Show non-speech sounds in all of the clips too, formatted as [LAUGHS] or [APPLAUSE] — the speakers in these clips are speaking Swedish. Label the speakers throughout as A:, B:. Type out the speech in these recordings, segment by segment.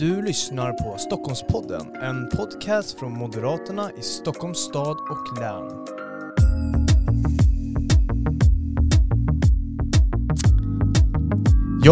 A: Du lyssnar på Stockholmspodden, en podcast från Moderaterna i Stockholms stad och län.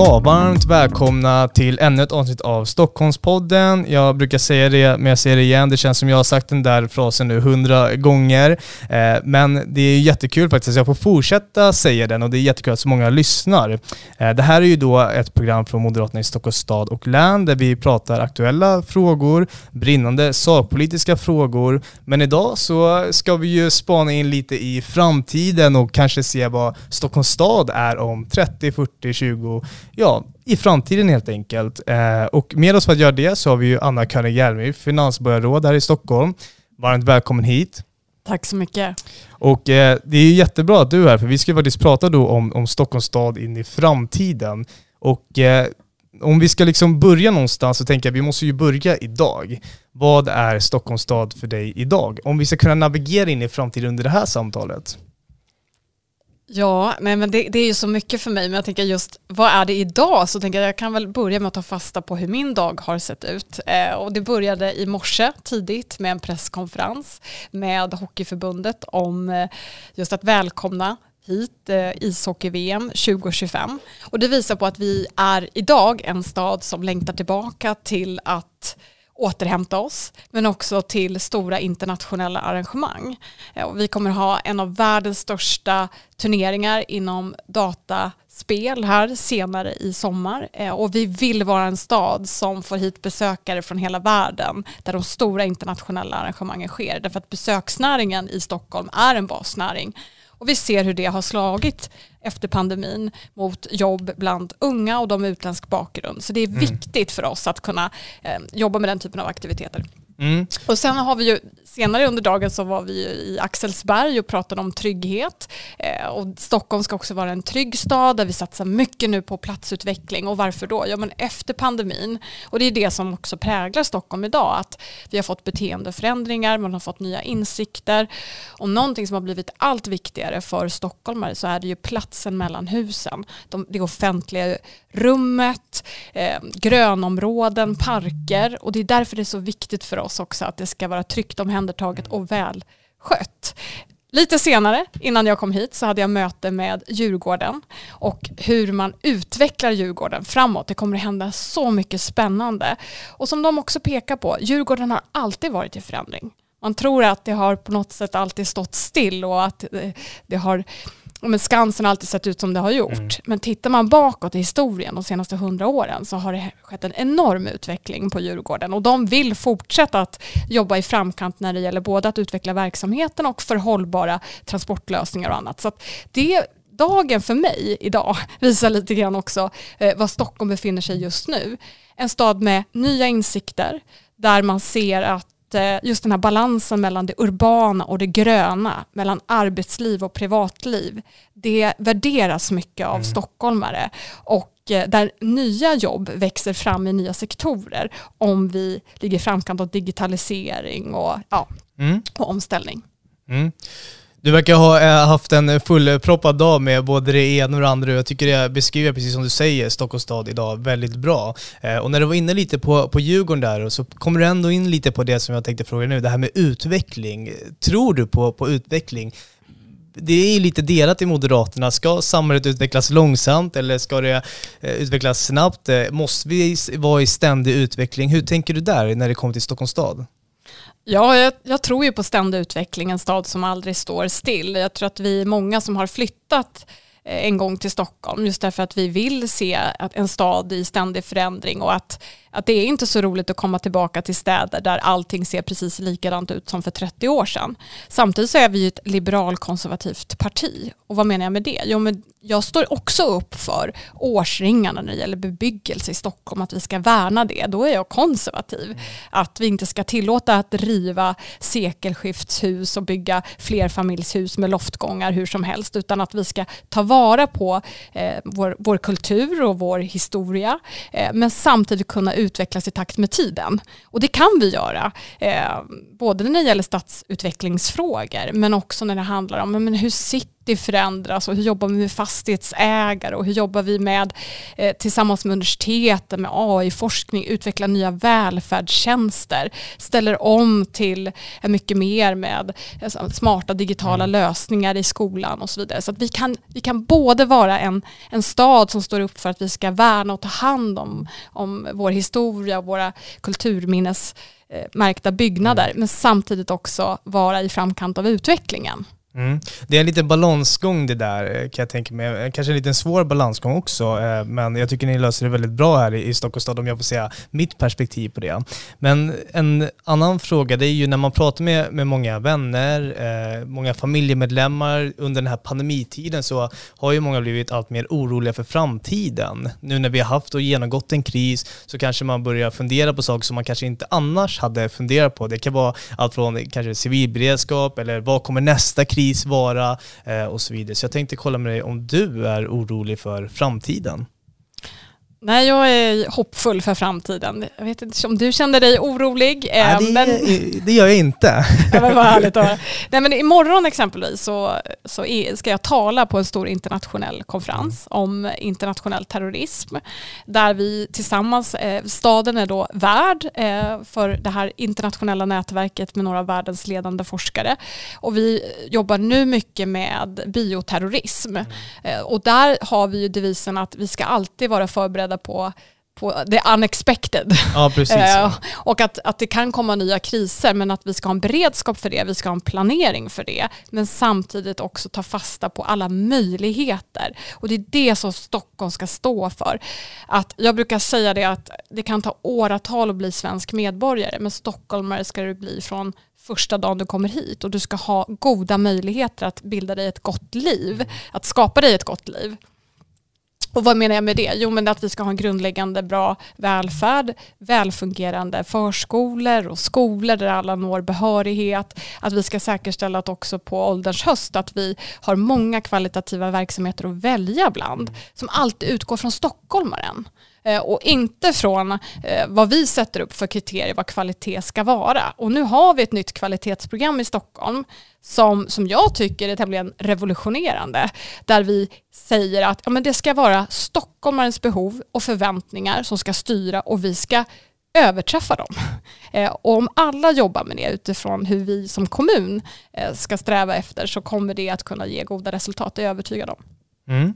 A: Ja, varmt välkomna till ännu ett avsnitt av Stockholmspodden. Jag brukar säga det, men jag säger det igen. Det känns som jag har sagt den där frasen nu hundra gånger. Eh, men det är jättekul faktiskt att jag får fortsätta säga den och det är jättekul att så många lyssnar. Eh, det här är ju då ett program från Moderaterna i Stockholms stad och län där vi pratar aktuella frågor, brinnande sakpolitiska frågor. Men idag så ska vi ju spana in lite i framtiden och kanske se vad Stockholms stad är om 30, 40, 20 ja, i framtiden helt enkelt. Eh, och med oss för att göra det så har vi ju Anna König Järmyr, finansborgarråd här i Stockholm. Varmt välkommen hit.
B: Tack så mycket.
A: Och eh, det är ju jättebra att du är här, för vi ska faktiskt prata då om, om Stockholms stad in i framtiden. Och eh, om vi ska liksom börja någonstans så tänker jag att vi måste ju börja idag. Vad är Stockholms stad för dig idag? Om vi ska kunna navigera in i framtiden under det här samtalet.
B: Ja, nej, men det, det, är ju så mycket för mig, men jag tänker just vad är det idag? Så tänker jag, jag kan väl börja med att ta fasta på hur min dag har sett ut. Eh, och det började i morse tidigt med en presskonferens med Hockeyförbundet om eh, just att välkomna hit eh, ishockey-VM 2025. Och det visar på att vi är idag en stad som längtar tillbaka till att återhämta oss, men också till stora internationella arrangemang. Eh, vi kommer ha en av världens största turneringar inom dataspel här senare i sommar. Eh, och vi vill vara en stad som får hit besökare från hela världen där de stora internationella arrangemangen sker. Därför att besöksnäringen i Stockholm är en basnäring och vi ser hur det har slagit efter pandemin mot jobb bland unga och de med utländsk bakgrund. Så det är mm. viktigt för oss att kunna eh, jobba med den typen av aktiviteter. Mm. Och sen har vi ju senare under dagen så var vi i Axelsberg och pratade om trygghet. Eh, och Stockholm ska också vara en trygg stad där vi satsar mycket nu på platsutveckling. Och varför då? Ja men efter pandemin. Och det är det som också präglar Stockholm idag. Att vi har fått beteendeförändringar, man har fått nya insikter. Och någonting som har blivit allt viktigare för stockholmare så är det ju platsen mellan husen. De, det offentliga rummet, eh, grönområden, parker. Och det är därför det är så viktigt för oss också att det ska vara tryggt omhändertaget och väl skött. Lite senare, innan jag kom hit, så hade jag möte med Djurgården och hur man utvecklar Djurgården framåt. Det kommer att hända så mycket spännande. Och som de också pekar på, Djurgården har alltid varit i förändring. Man tror att det har på något sätt alltid stått still och att eh, det har men Skansen har alltid sett ut som det har gjort. Mm. Men tittar man bakåt i historien de senaste hundra åren så har det skett en enorm utveckling på Djurgården och de vill fortsätta att jobba i framkant när det gäller både att utveckla verksamheten och för hållbara transportlösningar och annat. Så det dagen för mig idag [LAUGHS] visar lite grann också eh, var Stockholm befinner sig just nu. En stad med nya insikter där man ser att Eh, just den här balansen mellan det urbana och det gröna, mellan arbetsliv och privatliv, det värderas mycket av mm. stockholmare och eh, där nya jobb växer fram i nya sektorer om vi ligger framkant av digitalisering och, ja, mm. och omställning. Mm.
A: Du verkar ha eh, haft en fullproppad dag med både det ena och det andra. Jag tycker det beskriver, precis som du säger, Stockholms stad idag väldigt bra. Eh, och när du var inne lite på, på Djurgården där, så kommer du ändå in lite på det som jag tänkte fråga nu, det här med utveckling. Tror du på, på utveckling? det är lite delat i Moderaterna. Ska samhället utvecklas långsamt eller ska det eh, utvecklas snabbt? Måste vi vara i ständig utveckling? Hur tänker du där när det kommer till Stockholms stad?
B: Ja, jag, jag, tror ju på ständig utveckling, en stad som aldrig står still. Jag tror att vi är många som har flyttat eh, en gång till Stockholm just därför att vi vill se en stad i ständig förändring och att att det är inte så roligt att komma tillbaka till städer där allting ser precis likadant ut som för 30 år sedan. Samtidigt så är vi ett liberalkonservativt parti. Och vad menar jag med det? Jo, men jag står också upp för årsringarna när det gäller bebyggelse i Stockholm, att vi ska värna det. Då är jag konservativ. Att vi inte ska tillåta att riva sekelskiftshus och bygga flerfamiljshus med loftgångar hur som helst, utan att vi ska ta vara på eh, vår, vår kultur och vår historia, eh, men samtidigt kunna utvecklas i takt med tiden. Och det kan vi göra, eh, både när det gäller stadsutvecklingsfrågor men också när det handlar om men hur sitter alltid förändras och hur jobbar vi med fastighetsägare och hur jobbar vi med eh, tillsammans med universiteten med AI-forskning, utveckla nya välfärdstjänster, ställer om till mycket mer med alltså, smarta digitala mm. lösningar i skolan och så vidare. Så att vi kan, vi kan både vara en, en stad som står upp för att vi ska värna och ta hand om, om vår historia och våra kulturminnesmärkta byggnader, mm. men samtidigt också vara i framkant av utvecklingen.
A: Mm. Det är en liten balansgång det där eh, kan jag tänka mig. Eh, kanske en liten svår balansgång också, eh, men jag tycker ni löser det väldigt bra här i Stockholms stad om jag får säga mitt perspektiv på det. Men en annan fråga, det är ju när man pratar med, med många vänner, många familjemedlemmar under den här pandemitiden så har ju många blivit allt mer oroliga för framtiden. Nu när vi har haft och genomgått en kris så kanske man börjar fundera på saker som man kanske inte annars hade funderat på. Det kan vara allt från kanske civilberedskap eller vad kommer nästa kris kris vara eh, och så vidare. Så jag tänkte kolla med dig om du är orolig för framtiden.
B: Nej, jag är hoppfull för framtiden. Jag vet inte om du känner dig orolig.
A: Nej, det, men... det gör jag inte. [LAUGHS]
B: Ja, men vad härligt att höra. Nej, men imorgon exempelvis så, så är, ska jag tala på en stor internationell konferens mm. om internationell terrorism. Där vi tillsammans, eh, staden är då värd eh, för det här internationella nätverket med några av världens ledande forskare. Och vi jobbar nu mycket med bioterrorism. Mm. Eh, och där har vi ju devisen att vi ska alltid vara förberedda förberedda på på the unexpected.
A: Ja, ja. [LAUGHS]
B: och att, att det kan komma nya kriser men att vi ska ha en beredskap för det, vi ska ha en planering för det men samtidigt också ta fasta på alla möjligheter och det är det som Stockholm ska stå för. Att jag brukar säga det att det kan ta åratal att bli svensk medborgare men stockholmare ska du bli från första dagen du kommer hit och du ska ha goda möjligheter att bilda dig ett gott liv, att skapa dig ett gott liv. Och vad menar jag med det? Jo men att vi ska ha en grundläggande bra välfärd, välfungerande förskolor och skolor där alla når behörighet. Att vi ska säkerställa att också på ålderns höst att vi har många kvalitativa verksamheter att välja bland som alltid utgår från stockholmaren. Eh, och inte från eh, vad vi sätter upp för kriterier vad kvalitet ska vara. Och nu har vi ett nytt kvalitetsprogram i Stockholm som, som jag tycker är tämligen revolutionerande där vi säger att ja, men det ska vara stockholmarens behov och förväntningar som ska styra och vi ska överträffa dem. [LAUGHS] Eh, och om alla jobbar med det utifrån hur vi som kommun ska sträva efter så kommer det att kunna ge goda resultat, det är jag övertygad om. Mm.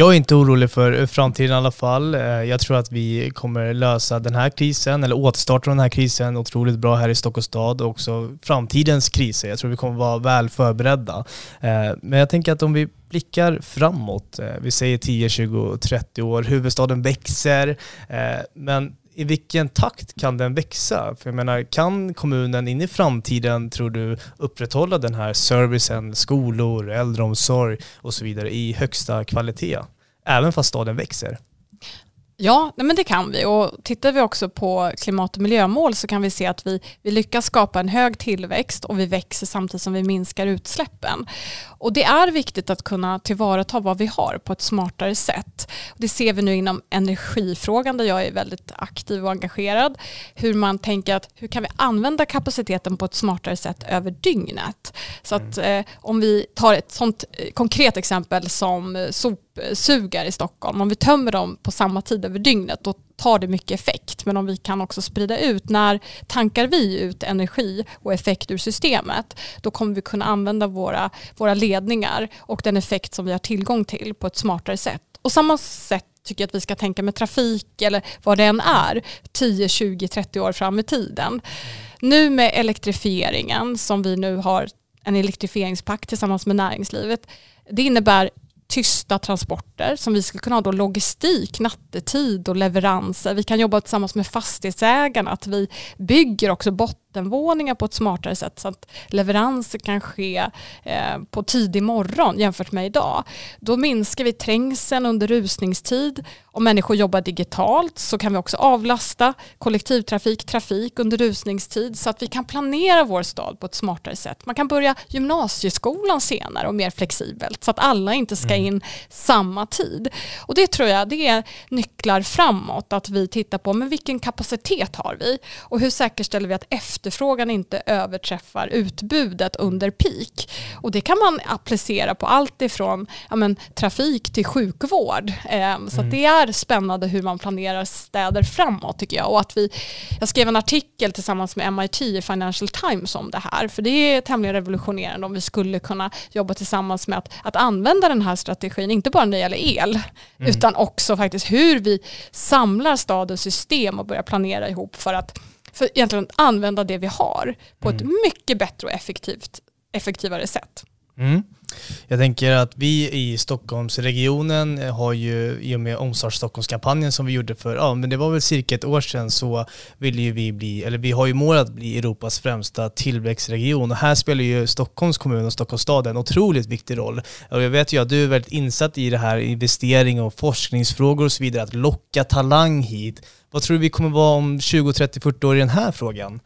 A: Jag är inte orolig för framtiden i alla fall. Eh, jag tror att vi kommer lösa den här krisen, eller återstarta den här krisen otroligt bra här i Stockholms stad och också framtidens kriser. Jag tror vi kommer vara väl förberedda. Eh, men jag tänker att om vi blickar framåt, eh, vi säger 10, 20, 30 år, huvudstaden växer, men i vilken takt kan den växa? För jag menar, kan kommunen in i framtiden, tror du, upprätthålla den här servicen, skolor, äldreomsorg och så vidare i högsta kvalitet? Även fast staden växer?
B: Ja, men det kan vi och tittar vi också på klimat och miljömål så kan vi se att vi, vi lyckas skapa en hög tillväxt och vi växer samtidigt som vi minskar utsläppen. Och det är viktigt att kunna tillvarata vad vi har på ett smartare sätt. Det ser vi nu inom energifrågan där jag är väldigt aktiv och engagerad. Hur man tänker att hur kan vi använda kapaciteten på ett smartare sätt över dygnet. Så att mm. eh, om vi tar ett sånt eh, konkret exempel som sop sugar i Stockholm, om vi tömmer dem på samma tid över dygnet då tar det mycket effekt. Men om vi kan också sprida ut, när tankar vi ut energi och effekt ur systemet, då kommer vi kunna använda våra, våra ledningar och den effekt som vi har tillgång till på ett smartare sätt. Och samma sätt tycker jag att vi ska tänka med trafik eller vad det än är 10, 20, 30 år fram i tiden. Nu med elektrifieringen som vi nu har en elektrifieringspakt tillsammans med näringslivet. Det innebär tysta transporter som vi skulle kunna ha då logistik nattetid och leveranser. Vi kan jobba tillsammans med fastighetsägarna att vi bygger också bottenvåningar på ett smartare sätt så att leveranser kan ske eh, på tidig morgon jämfört med idag. Då minskar vi trängseln under rusningstid. Om människor jobbar digitalt så kan vi också avlasta kollektivtrafik, trafik under rusningstid så att vi kan planera vår stad på ett smartare sätt. Man kan börja gymnasieskolan senare och mer flexibelt så att alla inte ska mm. in samma tid. Och det tror jag det är nycklar framåt att vi tittar på men vilken kapacitet har vi och hur säkerställer vi att efter efterfrågan inte överträffar utbudet under peak. Och det kan man applicera på allt ifrån ja, men, trafik till sjukvård. Eh, så mm. det är spännande hur man planerar städer framåt tycker jag. Och att vi, jag skrev en artikel tillsammans med MIT i Financial Times om det här. För det är tämligen revolutionerande om vi skulle kunna jobba tillsammans med att, att använda den här strategin, inte bara när det gäller el, mm. utan också faktiskt hur vi samlar stadens system och börjar planera ihop för att för egentligen använda det vi har på mm. ett mycket bättre och effektivt, effektivare sätt.
A: Mm. Jag tänker att vi i Stockholmsregionen har ju i och med Omstart Stockholmskampanjen som vi gjorde för, ja men det var väl cirka ett år sedan så ville ju vi bli, eller vi har ju mål att bli Europas främsta tillväxtregion och här spelar ju Stockholms kommun och Stockholms stad en otroligt viktig roll. Och jag vet ju att du är väldigt insatt i det här investering och forskningsfrågor och så vidare, att locka talang hit. Vad tror du vi kommer vara om 20, 30, 40 år i den här frågan?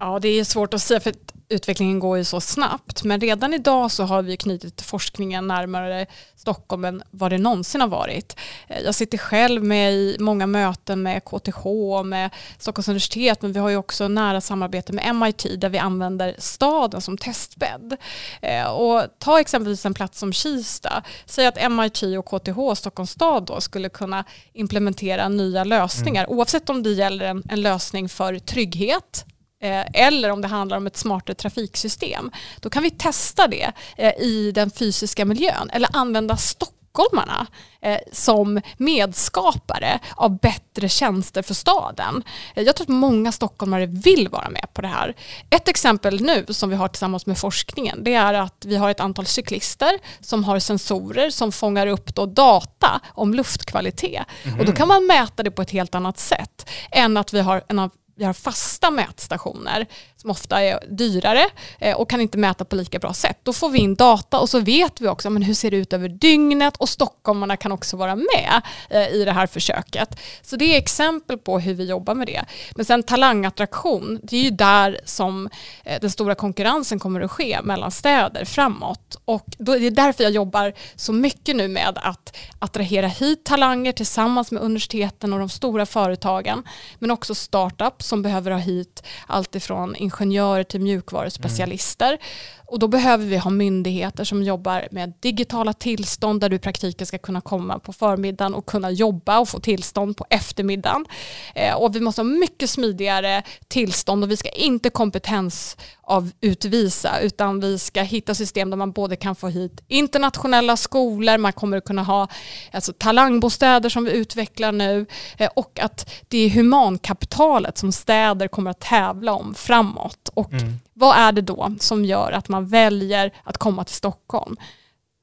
B: Ja, det är svårt att säga för utvecklingen går ju så snabbt. Men redan idag så har vi knutit forskningen närmare Stockholm än vad det någonsin har varit. Eh, jag sitter själv med i många möten med KTH och med Stockholms universitet men vi har ju också nära samarbete med MIT där vi använder staden som testbädd. Eh, och ta exempelvis en plats som Kista. Säg att MIT och KTH, Stockholms stad då, skulle kunna implementera nya lösningar mm. oavsett om det gäller en, en lösning för trygghet eller om det handlar om ett smartare trafiksystem, då kan vi testa det eh, i den fysiska miljön eller använda stockholmarna eh, som medskapare av bättre tjänster för staden. Jag tror att många stockholmare vill vara med på det här. Ett exempel nu som vi har tillsammans med forskningen det är att vi har ett antal cyklister som har sensorer som fångar upp då data om luftkvalitet. Mm. Och då kan man mäta det på ett helt annat sätt än att vi har en vi har fasta mätstationer som ofta är dyrare eh, och kan inte mäta på lika bra sätt. Då får vi in data och så vet vi också men hur ser det ut över dygnet och stockholmarna kan också vara med eh, i det här försöket. Så det är exempel på hur vi jobbar med det. Men sen talangattraktion, det är ju där som eh, den stora konkurrensen kommer att ske mellan städer framåt. Och då är det därför jag jobbar så mycket nu med att attrahera hit talanger tillsammans med universiteten och de stora företagen. Men också startups som behöver ha hit allt ifrån ingenjörer till mjukvaruspecialister. Mm. Och då behöver vi ha myndigheter som jobbar med digitala tillstånd där du i praktiken ska kunna komma på förmiddagen och kunna jobba och få tillstånd på eftermiddagen. Eh, och vi måste ha mycket smidigare tillstånd och vi ska inte kompetens av utvisa utan vi ska hitta system där man både kan få hit internationella skolor, man kommer att kunna ha alltså, talangbostäder som vi utvecklar nu eh, och att det är humankapitalet som städer kommer att tävla om framåt. Och mm vad är det då som gör att man väljer att komma till Stockholm?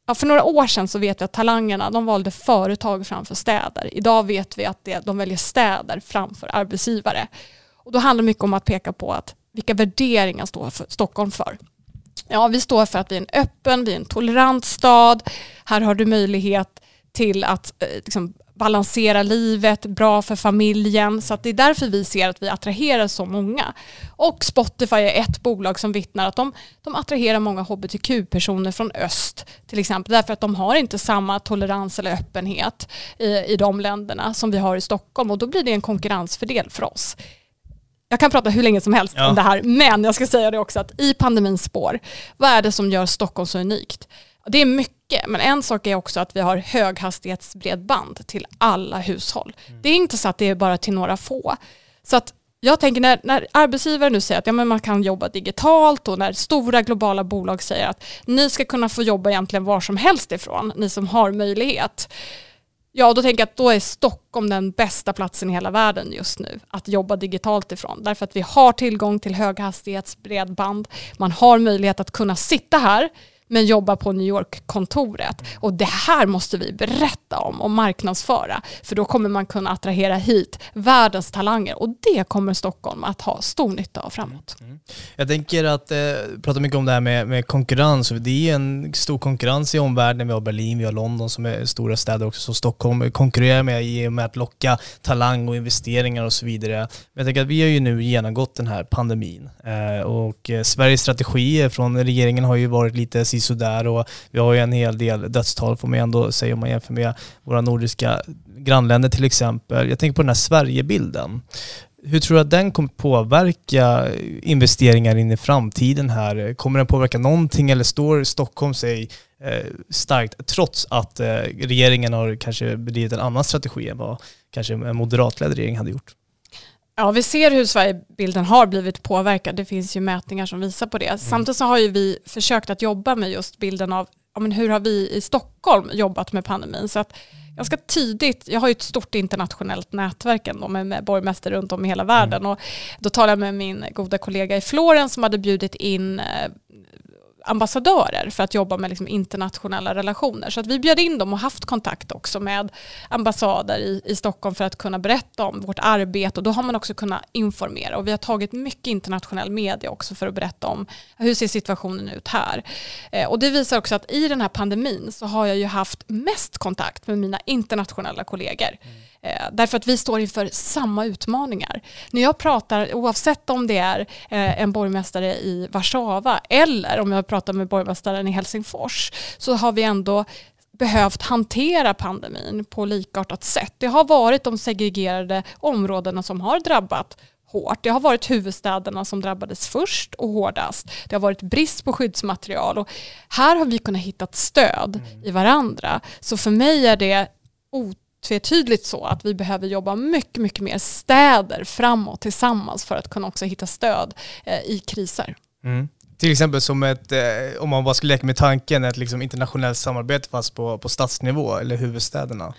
B: Ja, för några år sedan så vet vi att talangerna de valde företag framför städer. Idag vet vi att det, de väljer städer framför arbetsgivare. Och då handlar det mycket om att peka på att vilka värderingar står för Stockholm för? Ja, vi står för att vi är en öppen, vi är en tolerant stad. Här har du möjlighet till att eh, liksom, balansera livet, bra för familjen. Så det är därför vi ser att vi attraherar så många. Och Spotify är ett bolag som vittnar att de, de attraherar många hbtq-personer från öst till exempel. Därför att de har inte samma tolerans eller öppenhet i, i de länderna som vi har i Stockholm och då blir det en konkurrensfördel för oss jag kan prata hur länge som helst ja. om det här, men jag ska säga det också att i pandemins spår, vad är det som gör Stockholm så unikt? Det är mycket, men en sak är också att vi har höghastighetsbredband till alla hushåll. Mm. Det är inte så att det är bara till några få. Så att jag tänker när, när arbetsgivare nu säger att ja, men man kan jobba digitalt och när stora globala bolag säger att ni ska kunna få jobba egentligen var som helst ifrån, ni som har möjlighet. Ja, då tänker jag att då är Stockholm den bästa platsen i hela världen just nu att jobba digitalt ifrån. Därför att vi har tillgång till höghastighetsbredband. Man har möjlighet att kunna sitta här men jobbar på New York-kontoret. Och det här måste vi berätta om och marknadsföra, för då kommer man kunna attrahera hit världens talanger och det kommer Stockholm att ha stor nytta av framåt. Mm. mm.
A: Jag tänker att, eh, prata mycket om det här med, med konkurrens, det är en stor konkurrens i omvärlden. Vi har Berlin, vi har London som är stora städer också, som Stockholm konkurrerar med i och med att locka talang och investeringar och så vidare. Men jag tänker att vi har ju nu genomgått den här pandemin eh, och eh, Sveriges strategi från regeringen har ju varit lite sådär och vi har ju en hel del dödstal får man ändå säga om man jämför med våra nordiska grannländer till exempel. Jag tänker på den här Sverigebilden. hur tror du att den kommer påverka investeringar in i framtiden här? Kommer den påverka någonting eller står Stockholm sig eh, starkt trots att eh, regeringen har kanske bedrivit en annan strategi än vad kanske en moderatledd regering hade gjort?
B: Ja, vi ser hur Sverigebilden har blivit påverkad. Det finns ju mätningar som visar på det. Mm. Samtidigt så har ju vi försökt att jobba med just bilden av ja, men hur har vi i Stockholm jobbat med pandemin. Så att ganska tidigt, jag har ju ett stort internationellt nätverk ändå med, med borgmästare runt om i hela världen mm. och då talade jag med min goda kollega i Florens som hade bjudit in eh, ambassadörer för att jobba med liksom internationella relationer. Så att vi bjöd in dem och haft kontakt också med ambassader i, i Stockholm för att kunna berätta om vårt arbete och då har man också kunnat informera och vi har tagit mycket internationell media också för att berätta om hur ser situationen ut här. Eh, och det visar också att i den här pandemin så har jag ju haft mest kontakt med mina internationella kollegor. Mm. Eh, därför att vi står inför samma utmaningar. När jag pratar, oavsett om det är eh, en borgmästare i Warszawa eller om jag pratar med borgmästaren i Helsingfors så har vi ändå behövt hantera pandemin på likartat sätt. Det har varit de segregerade områdena som har drabbat hårt. Det har varit huvudstäderna som drabbades först och hårdast. Det har varit brist på skyddsmaterial och här har vi kunnat hitta stöd mm. i varandra. Så för mig är det otvetydigt så att vi behöver jobba mycket, mycket mer städer framåt tillsammans för att kunna också hitta stöd eh, i kriser.
A: Mm. Till exempel som ett, eh, om man bara skulle leka med tanken, ett liksom internationellt samarbete fast på, på stadsnivå eller huvudstäderna.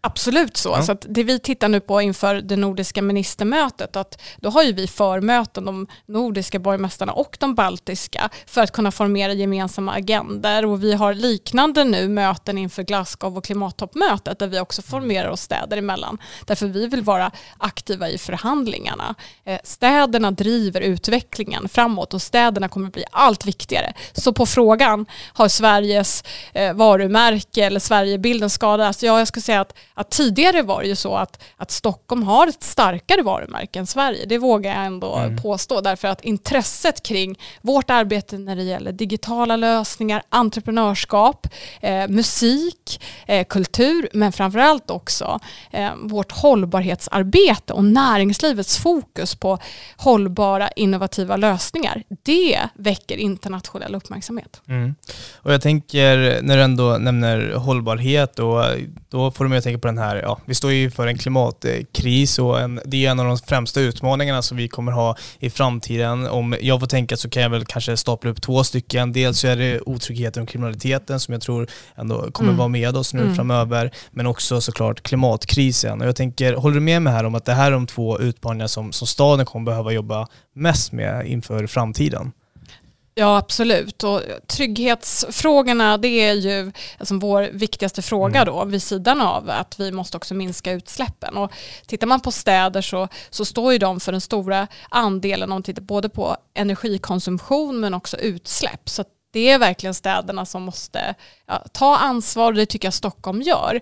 B: Absolut så. Ja. så det vi tittar nu på inför det nordiska ministermötet, att då har ju vi förmöten, de nordiska borgmästarna och de baltiska, för att kunna formera gemensamma agender. Och vi har liknande nu möten inför Glasgow och klimattoppmötet, där vi också formerar oss städer emellan. Därför vi vill vara aktiva i förhandlingarna. Eh, städerna driver utvecklingen framåt och städerna kommer bli allt viktigare. Så på frågan, har Sveriges eh, varumärke eller Sverigebilden skadats? Ja, jag skulle säga att att tidigare var det ju så att, att Stockholm har ett starkare varumärke än Sverige. Det vågar jag ändå mm. påstå därför att intresset kring vårt arbete när det gäller digitala lösningar, entreprenörskap, eh, musik, eh, kultur men framförallt också eh, vårt hållbarhetsarbete och näringslivets fokus på hållbara innovativa lösningar. Det väcker internationell uppmärksamhet.
A: Mm. Och jag tänker när du ändå nämner hållbarhet och då får du mig att tänka på den här, ja, vi står ju för en klimatkris och en, det är en av de främsta utmaningarna som vi kommer ha i framtiden. Om jag får tänka så kan jag väl kanske stapla upp två stycken. Dels så är det otryggheten och kriminaliteten som jag tror ändå kommer mm. vara med oss nu mm. framöver, men också såklart klimatkrisen. Och jag tänker, håller du med mig här om att det här är de två utmaningar som, som staden kommer behöva jobba mest med inför framtiden?
B: Ja, absolut. Och trygghetsfrågorna det är ju alltså vår viktigaste fråga mm. då vid sidan av att vi måste också minska utsläppen. Och tittar man på städer så, så står ju de för den stora andelen om man tittar både på energikonsumtion men också utsläpp. Så det är verkligen städerna som måste ja, ta ansvar och det tycker jag Stockholm gör.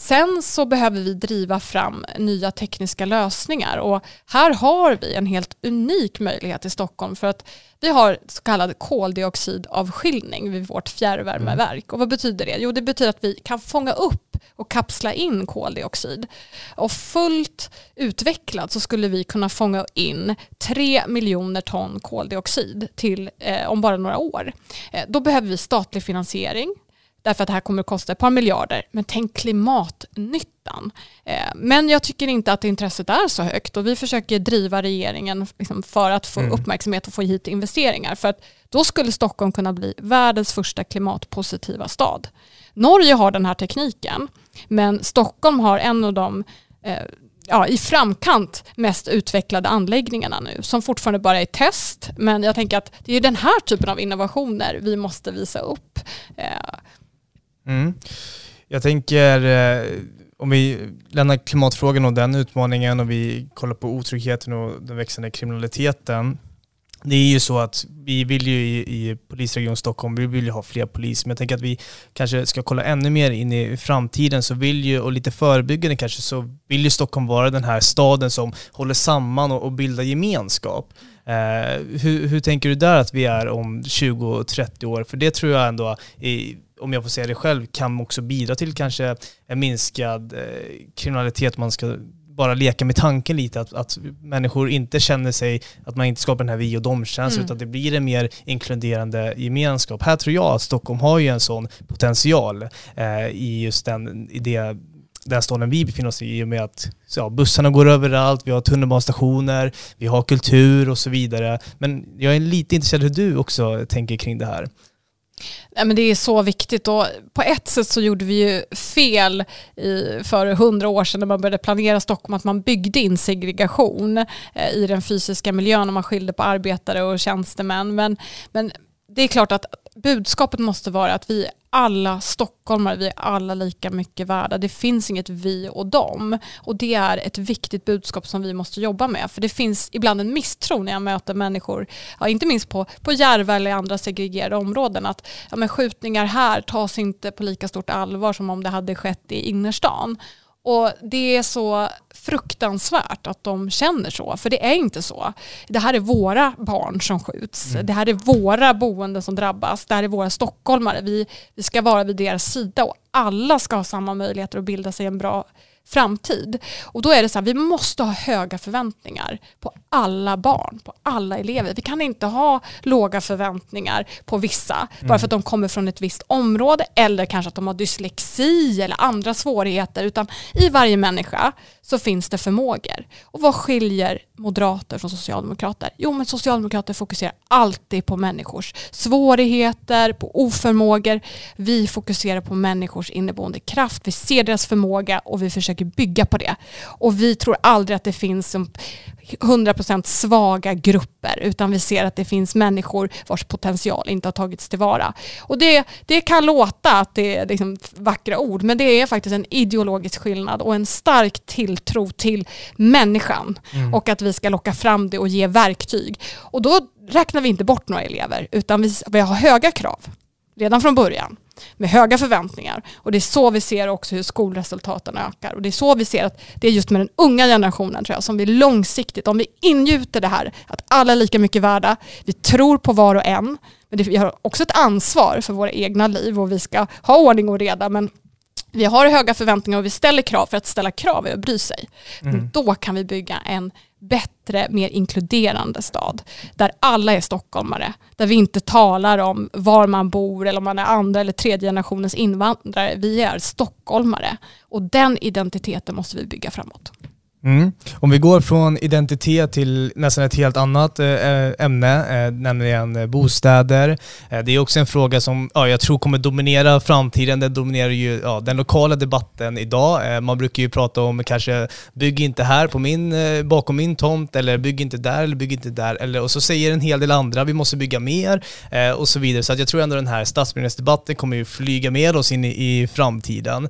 B: Sen så behöver vi driva fram nya tekniska lösningar och här har vi en helt unik möjlighet i Stockholm för att vi har så kallad koldioxidavskiljning vid vårt fjärrvärmeverk. Mm. Och vad betyder det? Jo, det betyder att vi kan fånga upp och kapsla in koldioxid. Och fullt utvecklat så skulle vi kunna fånga in 3 miljoner ton koldioxid till eh, om bara några år. Eh, då behöver vi statlig finansiering därför att det här kommer att kosta ett par miljarder. Men tänk klimatnyttan. Eh, men jag tycker inte att intresset är så högt och vi försöker driva regeringen liksom för att få mm. uppmärksamhet och få hit investeringar. För att då skulle Stockholm kunna bli världens första klimatpositiva stad. Norge har den här tekniken, men Stockholm har en av de eh, ja, i framkant mest utvecklade anläggningarna nu som fortfarande bara är test. Men jag tänker att det är den här typen av innovationer vi måste visa upp.
A: Mm. Jag tänker, eh, om vi lämnar klimatfrågan och den utmaningen och vi kollar på otryggheten och den växande kriminaliteten. Det är ju så att vi vill ju i, i polisregion Stockholm, vi vill ju ha fler poliser, men jag tänker att vi kanske ska kolla ännu mer in i framtiden, så vill ju, och lite förebyggande kanske, så vill ju Stockholm vara den här staden som håller samman och, och bildar gemenskap. Eh, hur, hur tänker du där att vi är om 20-30 år? För det tror jag ändå är om jag får säga det själv, kan också bidra till kanske en minskad eh, kriminalitet man ska bara leka med tanken lite, att, att människor inte känner sig, att man inte skapar den här vi och dom-känslan, mm. utan det blir en mer inkluderande gemenskap. Här tror jag att Stockholm har ju en sån potential eh, i just den, i det den staden vi befinner oss i, i och med att ja, bussarna går överallt, vi har tunnelbanestationer, vi har kultur och så vidare. Men jag är lite intresserad hur du också tänker kring det här.
B: Ja, men det är så viktigt och på ett sätt så gjorde vi ju fel i, för hundra år sedan när man började planera Stockholm att man byggde in segregation eh, i den fysiska miljön och man skilde på arbetare och tjänstemän. Men, men det är klart att budskapet måste vara att vi alla stockholmare, vi är alla lika mycket värda. Det finns inget vi och dem. Och det är ett viktigt budskap som vi måste jobba med. För det finns ibland en misstro när jag möter människor, ja, inte minst på, på Järva eller andra segregerade områden, att ja, men skjutningar här tas inte på lika stort allvar som om det hade skett i innerstan. Och det är så fruktansvärt att de känner så, för det är inte så. Det här är våra barn som skjuts, mm. det här är våra boenden som drabbas, det här är våra stockholmare. Vi, vi ska vara vid deras sida och alla ska ha samma möjligheter att bilda sig en bra framtid. Och då är det så här, vi måste ha höga förväntningar på alla barn, på alla elever. Vi kan inte ha låga förväntningar på vissa mm. bara för att de kommer från ett visst område eller kanske att de har dyslexi eller andra svårigheter utan i varje människa så finns det förmågor. Och vad skiljer moderater från socialdemokrater? Jo, men socialdemokrater fokuserar alltid på människors svårigheter, på oförmågor. Vi fokuserar på människors inneboende kraft. Vi ser deras förmåga och vi försöker bygga på det. Och vi tror aldrig att det finns 100% svaga grupper utan vi ser att det finns människor vars potential inte har tagits tillvara. Och det, det kan låta att det är liksom vackra ord men det är faktiskt en ideologisk skillnad och en stark tilltro till människan mm. och att vi ska locka fram det och ge verktyg. Och då räknar vi inte bort några elever utan vi, vi har höga krav redan från början med höga förväntningar. Och det är så vi ser också hur skolresultaten ökar. Och det är så vi ser att det är just med den unga generationen tror jag, som vi långsiktigt, om vi ingjuter det här, att alla är lika mycket värda, vi tror på var och en, men vi har också ett ansvar för våra egna liv och vi ska ha ordning och reda, men vi har höga förväntningar och vi ställer krav för att ställa krav är att bry sig. Mm. Då kan vi bygga en bättre, mer inkluderande stad. Där alla är stockholmare. Där vi inte talar om var man bor eller om man är andra eller tredje generationens invandrare. Vi är stockholmare. Och den identiteten måste vi bygga framåt.
A: Mm. Om vi går från identitet till nästan ett helt annat eh, ämne, eh, nämligen bostäder. Eh, det är också en fråga som ja, jag tror kommer dominera framtiden. Den dominerar ju ja, den lokala debatten idag. Man brukar ju prata om kanske bygg inte här på min, bakom min tomt eller bygg inte där eller bygg inte där. Eller, och så säger en hel del andra vi måste bygga mer och så vidare. Så att jag tror ändå den här stadsbyggnadsdebatten kommer ju flyga med oss in i, i framtiden.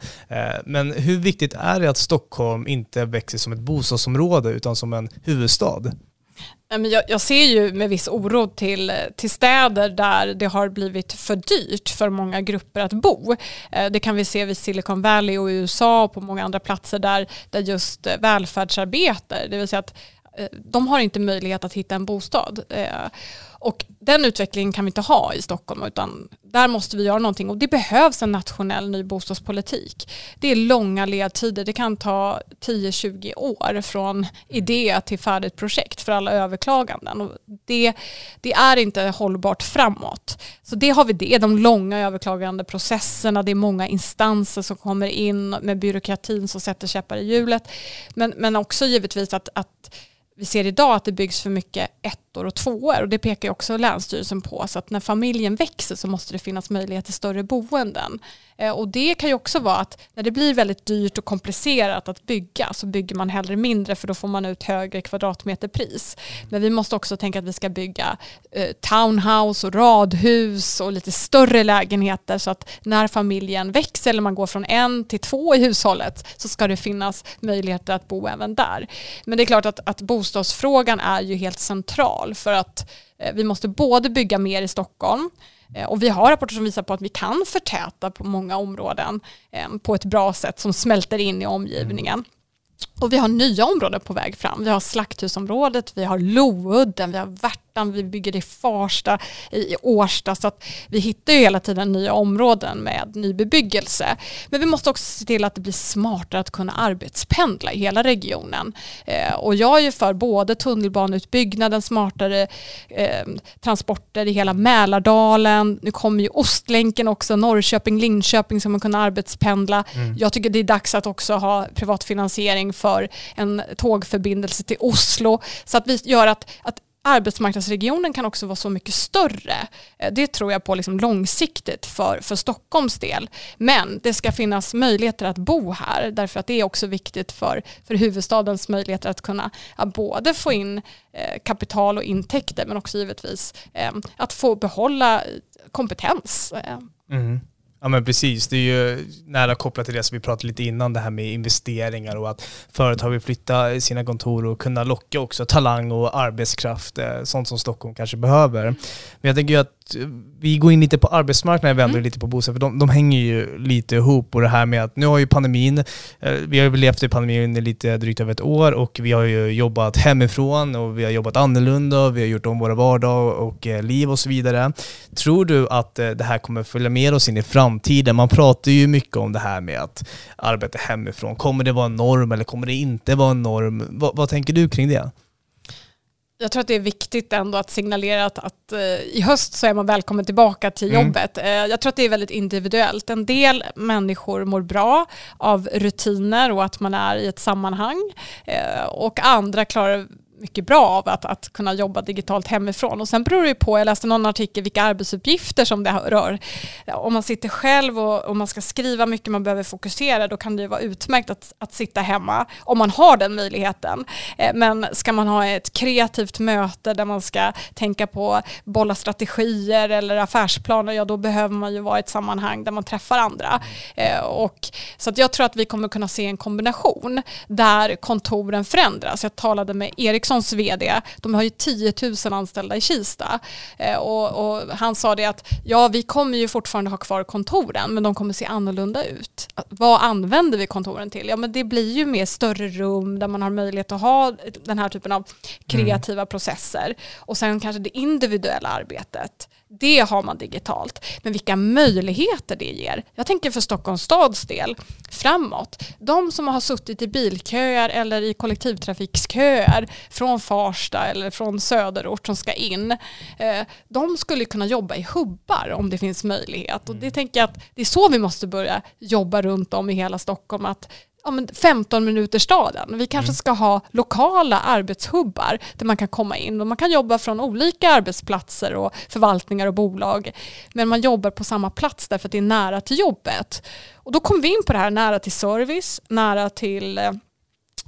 A: men hur viktigt är det att Stockholm inte växer som ett bostadsområde utan som en huvudstad?
B: Jag, jag ser ju med viss oro till, till städer där det har blivit för dyrt för många grupper att bo. Eh, det kan vi se vid Silicon Valley och i USA och på många andra platser där, där just eh, välfärdsarbetare, det vill säga att eh, de har inte möjlighet att hitta en bostad. Och den utvecklingen kan vi inte ha i Stockholm utan där måste vi göra någonting och det behövs en nationell ny bostadspolitik. Det är långa ledtider, det kan ta 10-20 år från idé till färdigt projekt för alla överklaganden. Och det, det är inte hållbart framåt. Så det har vi det, de långa överklagandeprocesserna. det är många instanser som kommer in med byråkratin som sätter käppar i hjulet. Men, men också givetvis att, att vi ser idag att det byggs för mycket ettor och tvåor och det pekar också Länsstyrelsen på. Så att när familjen växer så måste det finnas möjlighet till större boenden. Eh, och det kan ju också vara att när det blir väldigt dyrt och komplicerat att bygga så bygger man hellre mindre för då får man ut högre kvadratmeterpris. Men vi måste också tänka att vi ska bygga eh, townhouse och radhus och lite större lägenheter så att när familjen växer eller man går från en till två i hushållet så ska det finnas möjligheter att bo även där. Men det är klart att, att bostadsfrågan är ju helt central för att eh, vi måste både bygga mer i Stockholm eh, och vi har rapporter som visar på att vi kan förtäta på många områden eh, på ett bra sätt som smälter in i omgivningen. Och vi har nya områden på väg fram. Vi har Slakthusområdet, vi har Loudden, vi har Värtan Ärtan, vi bygger i Farsta, i Årsta. Så att vi hittar ju hela tiden nya områden med ny bebyggelse. Men vi måste också se till att det blir smartare att kunna arbetspendla i hela regionen. Eh, och jag är ju för både tunnelbaneutbyggnaden, smartare eh, transporter i hela Mälardalen. Nu kommer ju Ostlänken också, Norrköping, Linköping som man kan arbetspendla. Mm. Jag tycker det är dags att också ha privatfinansiering för en tågförbindelse till Oslo så att vi gör att, att arbetsmarknadsregionen kan också vara så mycket större. Eh, det tror jag på liksom långsiktigt för, för Stockholms del. Men det ska finnas möjligheter att bo här därför att det är också viktigt för, för huvudstadens möjligheter att kunna att både få in eh, kapital och intäkter men också givetvis eh, att få behålla eh, kompetens. Eh.
A: Mm. Ja men precis, det är ju nära kopplat till det som vi pratade lite innan, det här med investeringar och att företag vill flytta sina kontor och kunna locka också talang och arbetskraft, eh, sånt som Stockholm kanske behöver. Men jag tänker ju att vi går in lite på arbetsmarknaden, vi vänder mm. lite på bostäder, för de, de, hänger ju lite ihop. Och det här med att nu har ju pandemin, eh, vi har ju levt i pandemin i lite drygt över ett år och vi har ju jobbat hemifrån och vi har jobbat annorlunda och vi har gjort om våra vardag och eh, liv och så vidare. Tror du att eh, det här kommer följa med oss in i framtiden? Man pratar ju mycket om det här med att arbeta hemifrån. Kommer det vara en norm eller kommer det inte vara en norm? vad, vad tänker du kring det?
B: jag tror att det är viktigt ändå att signalera att, att uh, i höst så är man välkommen tillbaka till mm. jobbet. Uh, jag tror att det är väldigt individuellt. En del människor mår bra av rutiner och att man är i ett sammanhang uh, och andra klarar mycket bra av att, att kunna jobba digitalt hemifrån. Och sen beror det ju på, jag läste någon artikel, vilka arbetsuppgifter som det rör. Om man sitter själv och, och man ska skriva mycket, man behöver fokusera, då kan det ju vara utmärkt att, att sitta hemma, om man har den möjligheten. Eh, men ska man ha ett kreativt möte där man ska tänka på bolla strategier eller affärsplaner, ja då behöver man ju vara i ett sammanhang där man träffar andra. Eh, och, så att jag tror att vi kommer kunna se en kombination där kontoren förändras. Jag talade med Erik Ericssons vd, de har ju 10 000 anställda i Kista. Eh, och, och, han sa det att ja, vi kommer ju fortfarande ha kvar kontoren, men de kommer se annorlunda ut. Vad använder vi kontoren till? Ja, men det blir ju mer större rum där man har möjlighet att ha den här typen av kreativa mm. processer. Och sen kanske det individuella arbetet det har man digitalt. Men vilka möjligheter det ger. Jag tänker för Stockholms stads del framåt. De som har suttit i bilköer eller i kollektivtrafiksköer från Farsta eller från söderort som ska in. Eh, de skulle kunna jobba i hubbar om det finns möjlighet. Och det tänker jag att det är så vi måste börja jobba runt om i hela Stockholm. Att ja, men 15 minuter staden. Vi kanske mm. ska ha lokala arbetshubbar där man kan komma in och man kan jobba från olika arbetsplatser och förvaltningar och bolag. Men man jobbar på samma plats därför att det är nära till jobbet. Och då kommer vi in på det här nära till service, nära till eh,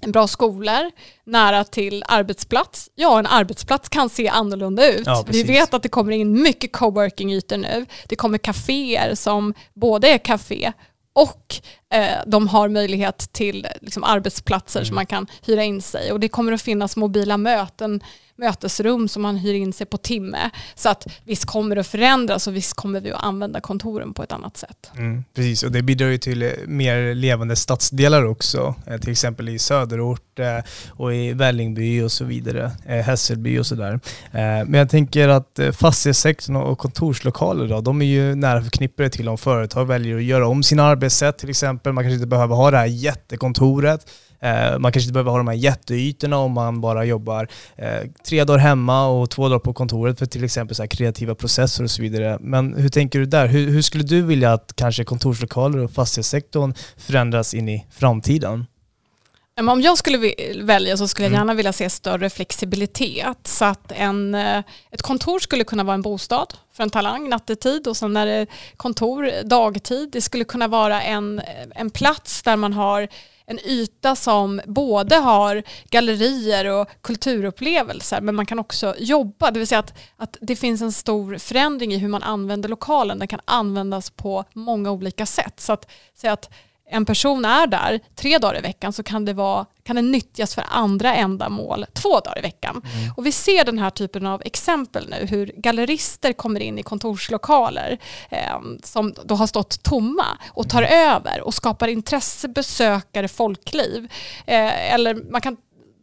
B: bra skolor, nära till arbetsplats. Ja, en arbetsplats kan se annorlunda ut. Ja, vi vet att det kommer in mycket coworking-ytor nu. Det kommer kaféer som både är kafé och eh, de har möjlighet till liksom, arbetsplatser mm. som man kan hyra in sig och det kommer att finnas mobila möten mötesrum som man hyr in sig på timme. Så att visst kommer det att förändras och visst kommer vi att använda kontoren på ett annat sätt.
A: Mm, precis, och det bidrar ju till eh, mer levande stadsdelar också. Eh, till exempel i söderort eh, och i Vällingby och så vidare. Hässelby och sådär. Men jag tänker att fastighetssektorn och kontorslokaler då, de är ju nära förknippade till om företag väljer att göra om sina arbetssätt till exempel. Man kanske inte behöver ha det här jättekontoret man kanske inte behöver ha de här jätteytorna om man bara jobbar eh, tre dagar hemma och två dagar på kontoret för till exempel så kreativa processer och så vidare. Men hur tänker du där? Hur, hur skulle du vilja att kanske kontorslokaler och fastighetssektorn förändras in i framtiden?
B: Om jag skulle välja så skulle jag mm. gärna vilja se större flexibilitet så att en, eh, ett kontor skulle kunna vara en bostad för en talang nattetid och sen är det kontor dagtid. Det skulle kunna vara en, en plats där man har en yta som både har gallerier och kulturupplevelser men man kan också jobba. Det vill säga att, att det finns en stor förändring i hur man använder lokalen. Den kan användas på många olika sätt. Så att så att en person är där tre dagar i veckan så kan det, vara, kan det nyttjas för andra ändamål två dagar i veckan. Mm. Och vi ser den här typen av exempel nu hur gallerister kommer in i kontorslokaler eh, som då har stått tomma och tar mm. över och skapar intresse, besökare, folkliv. Eh, eller man kan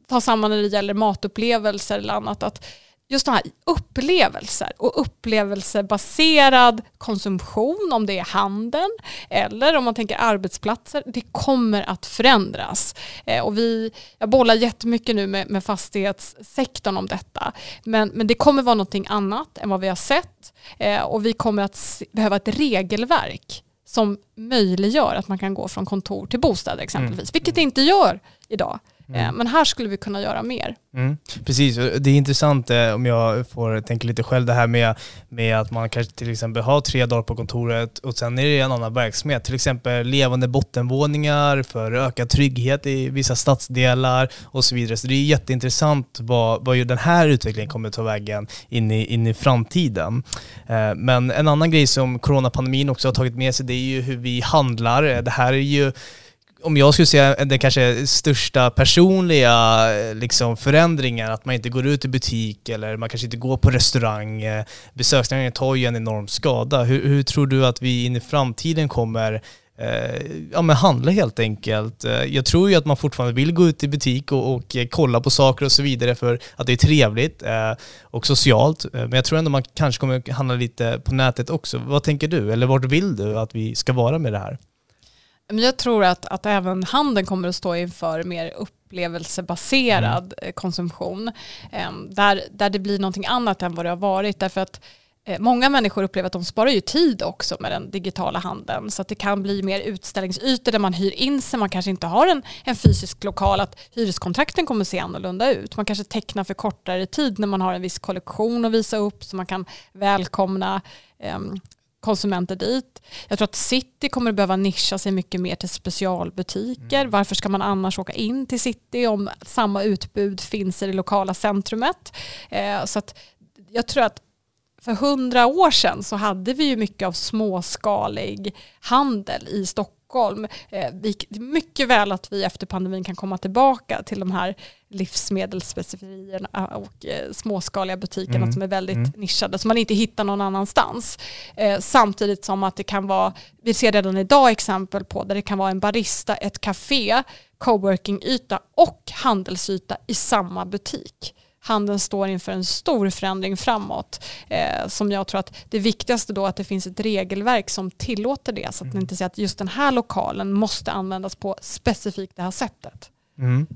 B: ta samman när det gäller matupplevelser eller annat. Att just de här upplevelser och upplevelsebaserad konsumtion, om det är handeln eller om man tänker arbetsplatser, det kommer att förändras. Eh, och vi, jag bollar jättemycket nu med, med fastighetssektorn om detta, men, men det kommer vara någonting annat än vad vi har sett eh, och vi kommer att se, behöva ett regelverk som möjliggör att man kan gå från kontor till bostäder exempelvis, mm. vilket det inte gör idag. Mm. Eh, men här skulle vi kunna göra mer.
A: Mm. Precis, det är intressant eh, om jag får tänka lite själv det här med, med att man kanske till exempel har tre dagar på kontoret och sen är det en annan verksamhet. Till exempel levande bottenvåningar för ökad trygghet i vissa stadsdelar och så vidare. Så det är jätteintressant vad, vad den här utvecklingen kommer att ta vägen in i, in i framtiden. Eh, men en annan grej som coronapandemin också har tagit med sig det är ju hur vi handlar. Det här är ju om jag skulle säga den kanske största personliga liksom, förändringen, att man inte går ut i butik eller man kanske inte går på restaurang. Eh, besöksnäringen tar ju en enorm skada. Hur, hur, tror du att vi in i framtiden kommer eh, ja, men handla helt enkelt? Eh, jag tror ju att man fortfarande vill gå ut i butik och, och kolla på saker och så vidare för att det är trevligt och socialt. Men jag tror ändå man kanske kommer handla lite på nätet också. Vad tänker du? Eller vart vill du att vi ska vara med det här?
B: Jag tror att, att även handeln kommer att stå inför mer upplevelsebaserad mm. konsumtion. Ehm, där, där det blir någonting annat än vad det har varit. Därför att eh, Många människor upplever att de sparar ju tid också med den digitala handeln. Så att det kan bli mer utställningsytor där man hyr in sig. Man kanske inte har en, en fysisk lokal. Att hyreskontrakten kommer se annorlunda ut. Man kanske tecknar för kortare tid när man har en viss kollektion att visa upp. Så man kan välkomna um, konsumenter dit. Jag tror att City kommer att behöva nischa sig mycket mer till specialbutiker. Mm. Varför ska man annars åka in till City om samma utbud finns i det lokala centrumet? Eh, så att jag tror att för hundra år sedan så hade vi ju mycket av småskalig handel i Stockholm Stockholm. Eh, det är mycket väl att vi efter pandemin kan komma tillbaka till de här livsmedelsspeciferierna och eh, småskaliga butikerna mm. som är väldigt mm. nischade, som man inte hittar någon annanstans. Eh, samtidigt som att det kan vara, vi ser redan idag exempel på där det kan vara en barista, ett café, coworking-yta och handelsyta i samma butik handeln står inför en stor förändring framåt eh, som jag tror att det viktigaste då är att det finns ett regelverk som tillåter det så att man mm. inte säger att just den här lokalen måste användas på specifikt det här sättet.
A: Mm.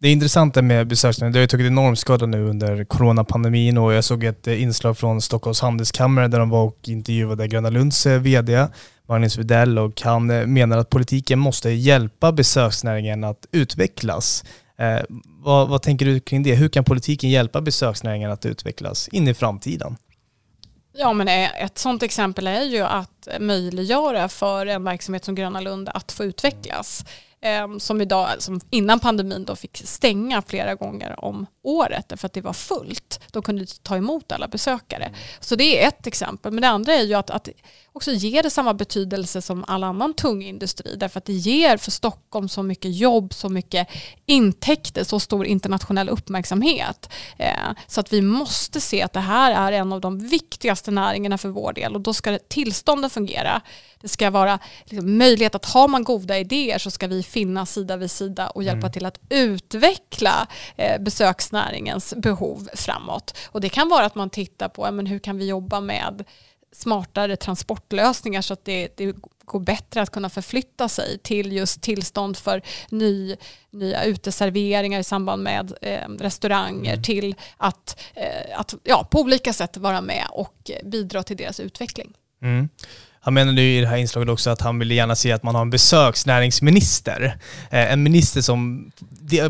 A: Det är intressant det med besöksnäringen. Det har ju tagit enorm skada nu under coronapandemin och jag såg ett eh, inslag från Stockholms handelskammare där de var och intervjuade Gröna Lunds eh, VD Magnus Widell och han eh, menar att politiken måste hjälpa besöksnäringen att utvecklas. Eh, vad, vad, tänker du kring det? Hur kan politiken hjälpa besöksnäringen att utvecklas in i framtiden?
B: Ja, men eh, ett sådant exempel är ju att möjliggöra för en verksamhet som Gröna Lund att få utvecklas. Ehm, som idag, som innan pandemin då fick stänga flera gånger om året därför att det var fullt. De kunde inte ta emot alla besökare. Så det är ett exempel. Men det andra är ju att, att också ge det samma betydelse som all annan tung industri därför att det ger för Stockholm så mycket jobb, så mycket intäkter, så stor internationell uppmärksamhet. Eh, så att vi måste se att det här är en av de viktigaste näringarna för vår del och då ska tillstånden fungera. Det ska vara liksom, möjlighet att har man goda idéer så ska vi finnas sida vid sida och hjälpa mm. till att utveckla eh, besöksnäringens behov framåt. Och det kan vara att man tittar på men hur kan vi jobba med smartare transportlösningar så att det, det går bättre att kunna förflytta sig till just tillstånd för ny, nya uteserveringar i samband med eh, restauranger mm. till att, eh, att ja, på olika sätt vara med och bidra till deras utveckling.
A: Mm. Han menade ju i det här inslaget också att han ville gärna se att man har en besöksnäringsminister. Eh, en minister som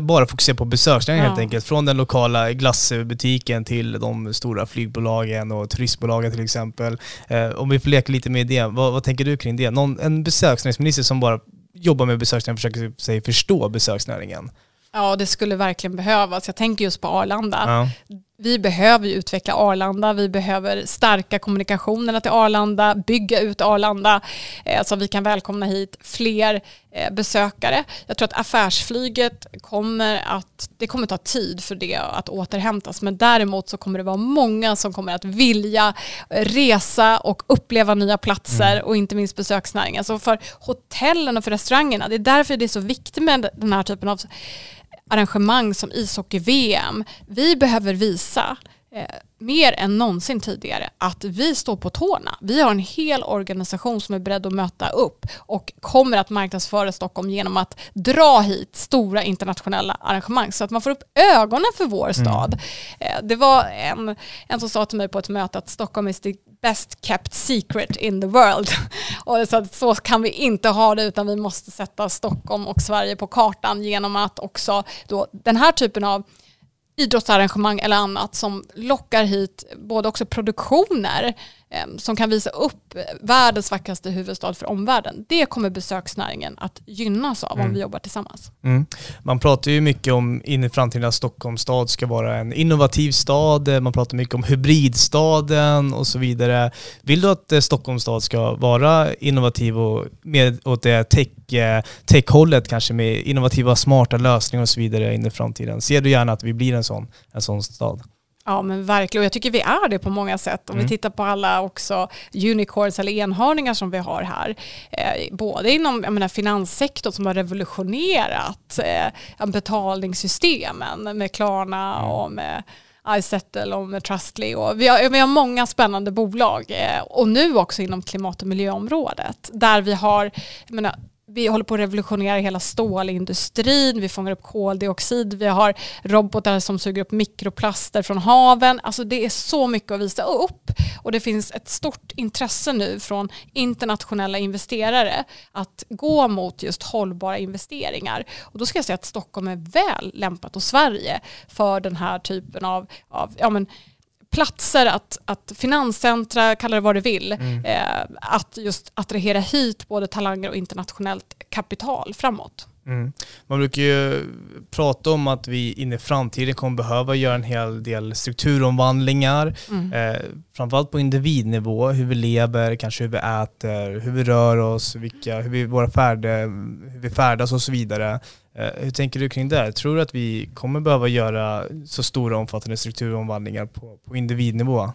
A: bara fokuserar på besöksnäringen ja. helt enkelt. Från den lokala glassbutiken till de stora flygbolagen och turistbolagen till exempel. Eh, om vi får leka lite med det, vad, vad tänker du kring det? Någon, en besöksnäringsminister som bara jobbar med besöksnäringen och försöker sig förstå besöksnäringen.
B: Ja, det skulle verkligen behövas. Jag tänker just på Arlanda. Ja vi behöver utveckla Arlanda, vi behöver stärka kommunikationerna till Arlanda, bygga ut Arlanda eh, så att vi kan välkomna hit fler eh, besökare. Jag tror att affärsflyget kommer att, det kommer ta tid för det att återhämtas men däremot så kommer det vara många som kommer att vilja resa och uppleva nya platser mm. och inte minst besöksnäringen. Så för hotellen och för restaurangerna, det är därför det är så viktigt med den här typen av arrangemang som ishockey-VM. Vi behöver visa eh, mer än någonsin tidigare att vi står på tårna. Vi har en hel organisation som är beredd att möta upp och kommer att marknadsföra Stockholm genom att dra hit stora internationella arrangemang så att man får upp ögonen för vår mm. stad. Mm. Det var en, en som sa till mig på ett möte att Stockholm är the best kept secret in the world. [LAUGHS] och så, så kan vi inte ha det utan vi måste sätta Stockholm och Sverige på kartan genom att också då den här typen av idrottsarrangemang eller annat som lockar hit både också produktioner som kan visa upp världens vackraste huvudstad för omvärlden. Det kommer besöksnäringen att gynnas av mm. om vi jobbar tillsammans.
A: Mm. Man pratar ju mycket om in i framtiden att Stockholms stad ska vara en innovativ stad, man pratar mycket om hybridstaden och så vidare. Vill du att eh, Stockholms stad ska vara innovativ och med åt det tech Eh, tech-hållet kanske med innovativa smarta lösningar och så vidare in i framtiden. Ser du gärna att vi blir en sån, en sån stad?
B: Ja men verkligen och jag tycker vi är det på många sätt. Om mm. vi tittar på alla också unicorns eller enhörningar som vi har här. Eh, både inom jag menar, finanssektorn som har revolutionerat eh, betalningssystemen med Klarna mm. och med iSettle och med Trustly. Och vi, har, vi har många spännande bolag eh, och nu också inom klimat och miljöområdet där vi har menar, vi håller på att revolutionera hela stålindustrin, vi fångar upp koldioxid, vi har robotar som suger upp mikroplaster från haven. Alltså det är så mycket att visa upp och det finns ett stort intresse nu från internationella investerare att gå mot just hållbara investeringar. Och då ska jag säga att Stockholm är väl lämpat och Sverige för den här typen av, av ja men, platser att, att finanscentra, kalla det vad du vill, mm. eh, att just attrahera hit både talanger och internationellt kapital framåt.
A: Mm. Man brukar ju prata om att vi in i framtiden kommer behöva göra en hel del strukturomvandlingar, mm. eh, framförallt på individnivå, hur vi lever, kanske hur vi äter, hur vi rör oss, vilka, hur, vi, våra färder, hur vi färdas och så vidare. Eh, hur tänker du kring det? Tror du att vi kommer behöva göra så stora omfattande strukturomvandlingar på, på individnivå?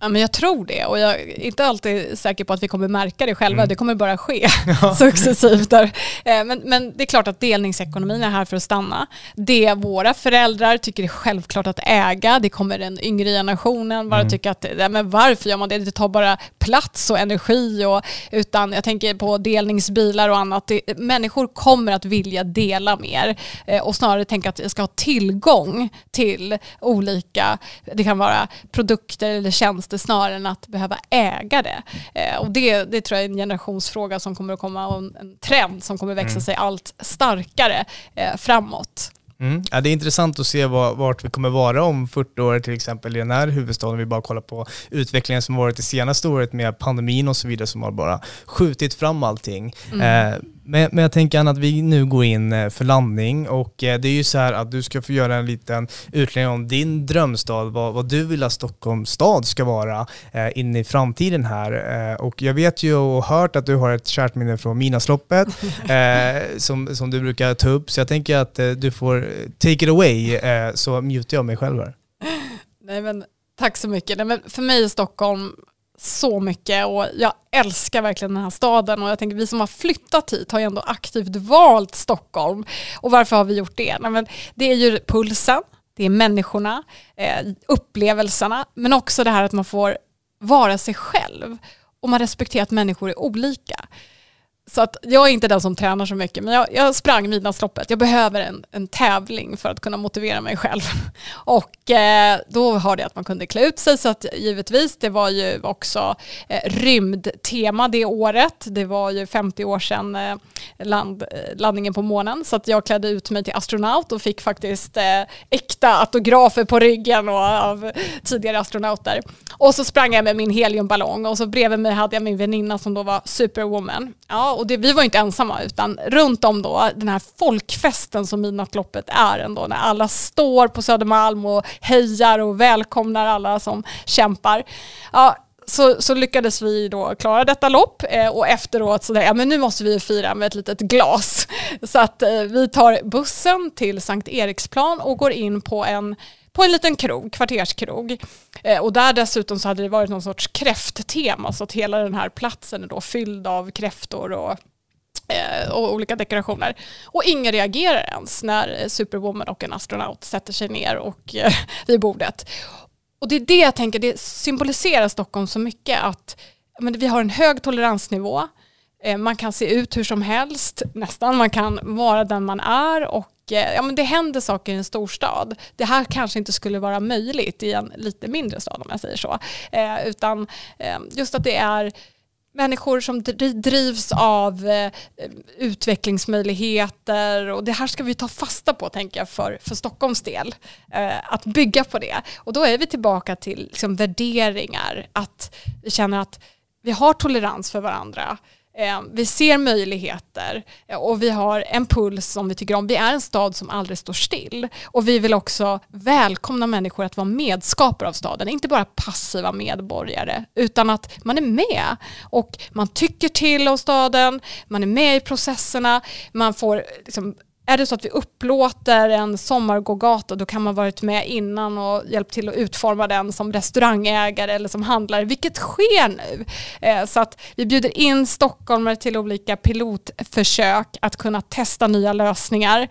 B: Ja, men jag tror det och jag är inte alltid säker på att vi kommer märka det själva. Mm. Det kommer bara ske ja. [LAUGHS] [LAUGHS] successivt. Där. Eh, men, men, det är klart att delningsekonomin är här för att stanna. Det våra föräldrar tycker är självklart att äga, det kommer den yngre generationen bara mm. tycka att ja, men varför gör man det? Det tar bara plats och energi. Och, utan jag tänker på delningsbilar och annat. Det, människor kommer att vilja dela mer eh, och snarare tänka att jag ska ha tillgång till olika, det kan vara produkter eller tjänster tjänster snarare än att behöva äga det. Eh, och det, det tror jag är en generationsfråga som kommer att komma och en, en trend som kommer växa mm. sig allt starkare eh, framåt.
A: Mm. Ja, det är intressant att se vart vi kommer vara om 40 år till exempel i den här huvudstaden. Vi bara kollar på utvecklingen som varit det senaste året med pandemin och så vidare som har bara skjutit fram allting. Mm. Eh, men, men jag tänker Anna att vi nu går in eh, för landning och eh, det är ju så här att du ska få göra en liten utläggning om din drömstad, vad, vad du vill att Stockholms stad ska vara eh, in i framtiden här. Eh, och jag vet ju och hört att du har ett kärt minne från Midnattsloppet [LAUGHS] eh, som, som du brukar ta upp, så jag tänker att eh, du får take it away, eh, så mutar jag mig själv här.
B: Nej, men, tack så mycket. Nej, men för mig är Stockholm så mycket och jag älskar verkligen den här staden och jag tänker vi som har flyttat hit har ju ändå aktivt valt Stockholm. Och varför har vi gjort det? Nej, men det är ju pulsen, det är människorna, eh, upplevelserna men också det här att man får vara sig själv och man respekterar att människor är olika. Så att jag är inte den som tränar så mycket, men jag, jag sprang midnattsloppet. Jag behöver en, en tävling för att kunna motivera mig själv. [LAUGHS] Och eh, då hörde jag att man kunde klä ut sig, så att givetvis, det var ju också eh, rymdtema det året. Det var ju 50 år sedan eh, land, eh, landningen på månen, så att jag klädde ut mig till astronaut och fick faktiskt eh, äkta autografer på ryggen och, av tidigare astronauter. Och så sprang jag med min heliumballong och så bredvid mig hade jag min väninna som då var superwoman. Ja, och det, vi var inte ensamma utan runt om då den här folkfesten som Midnattloppet är ändå när alla står på Södermalm och hejar och välkomnar alla som kämpar. Ja, så, så, lyckades vi då klara detta lopp eh, och efteråt så där, ja men nu måste vi fira med ett litet glas. Så att eh, vi tar bussen till Sankt Eriksplan och går in på en på en liten krog, kvarterskrog. Eh, och där dessutom så hade det varit någon sorts kräfttema så att hela den här platsen är då fylld av kräftor och eh, och olika dekorationer. Och ingen reagerar ens när Superwoman och en astronaut sätter sig ner och, eh, [LAUGHS] vid bordet. och det är det jag tänker, det symboliserar Stockholm så mycket att men vi har en hög toleransnivå, Eh, man kan se ut hur som helst, nästan, man kan vara den man är och eh, ja, men det händer saker i en storstad. Det här kanske inte skulle vara möjligt i en lite mindre stad om jag säger så. Eh, utan eh, just att det är människor som drivs av eh, utvecklingsmöjligheter och det här ska vi ta fasta på tänker jag för, för Stockholms del. Eh, att bygga på det. Och då är vi tillbaka till liksom, värderingar, att vi känner att vi har tolerans för varandra. Eh, vi ser möjligheter eh, och vi har en puls som vi tycker om. Vi är en stad som aldrig står still. Och vi vill också välkomna människor att vara medskapare av staden, inte bara passiva medborgare utan att man är med. Och man tycker till om staden, man är med i processerna, man får liksom är det så att vi upplåter en sommargågata då kan man varit med innan och hjälpt till att utforma den som restaurangägare eller som handlare, vilket sker nu. Eh, så att vi bjuder in stockholmare till olika pilotförsök att kunna testa nya lösningar.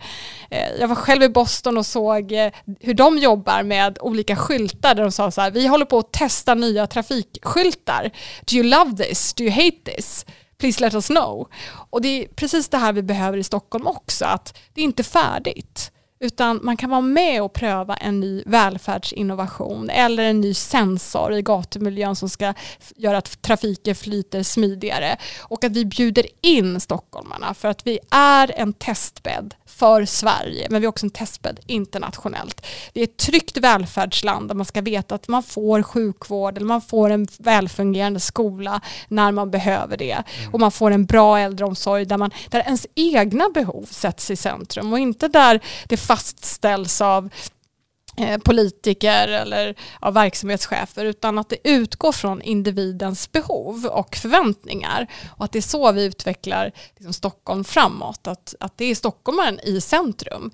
B: Eh, jag var själv i Boston och såg eh, hur de jobbar med olika skyltar där de sa så här, vi håller på att testa nya trafikskyltar. Do you love this? Do you hate this? Please let us know. Och det är precis det här vi behöver i Stockholm också, att det är inte färdigt. Utan man kan vara med och pröva en ny välfärdsinnovation eller en ny sensor i gatumiljön som ska göra att trafiken flyter smidigare. Och att vi bjuder in stockholmarna för att vi är en testbädd för Sverige, men vi är också en testbädd internationellt. Vi är ett tryggt välfärdsland där man ska veta att man får sjukvård eller man får en välfungerande skola när man behöver det. Mm. Och man får en bra äldreomsorg där, man, där ens egna behov sätts i centrum och inte där det fastställs av Eh, politiker eller ja, verksamhetschefer utan att det utgår från individens behov och förväntningar och att det är så vi utvecklar liksom Stockholm framåt, att, att det är stockholmaren i centrum.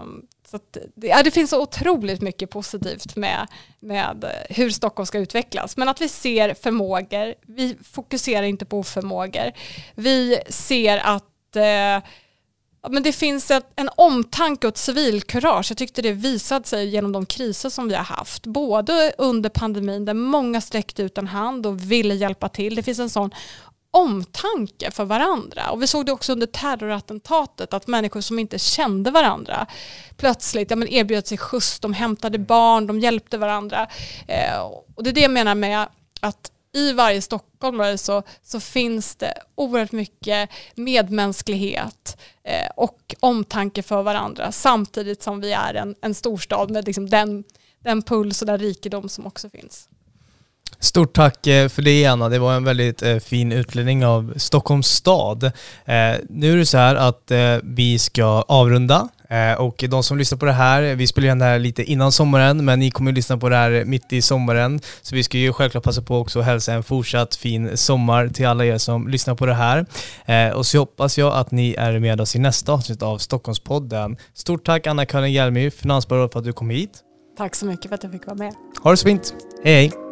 B: Um, så det, ja, det finns så otroligt mycket positivt med, med hur Stockholm ska utvecklas. Men att vi ser förmågor, vi fokuserar inte på oförmågor. Vi ser att eh, men det finns ett, en omtanke och ett civilkurage. Jag tyckte det visade sig genom de kriser som vi har haft. Både under pandemin där många sträckte ut en hand och ville hjälpa till. Det finns en sån omtanke för varandra. Och vi såg det också under terrorattentatet att människor som inte kände varandra plötsligt ja, men erbjöd sig skjuts, de hämtade barn, de hjälpte varandra. Eh, och det är det jag menar med att i varje stockholmare så, så finns det oerhört mycket medmänsklighet eh, och omtanke för varandra samtidigt som vi är en, en storstad med liksom den, den puls och den rikedom som också finns.
A: Stort tack eh, för det Anna, det var en väldigt eh, fin utläggning av Stockholms stad. Eh, nu är det så här att vi ska avrunda och de som lyssnar på det här, vi spelar in det här lite innan sommaren men ni kommer att lyssna på det här mitt i sommaren. Så vi ska ju självklart passa på också att hälsa en fortsatt fin sommar till alla er som lyssnar på det här. Och så hoppas jag att ni är med oss i nästa avsnitt av Stockholmspodden. Stort tack Anna-Karin Hjelmy, finansborgarråd för att du kom hit.
B: Tack så mycket för att jag fick vara med.
A: Ha det så fint. Hej hej.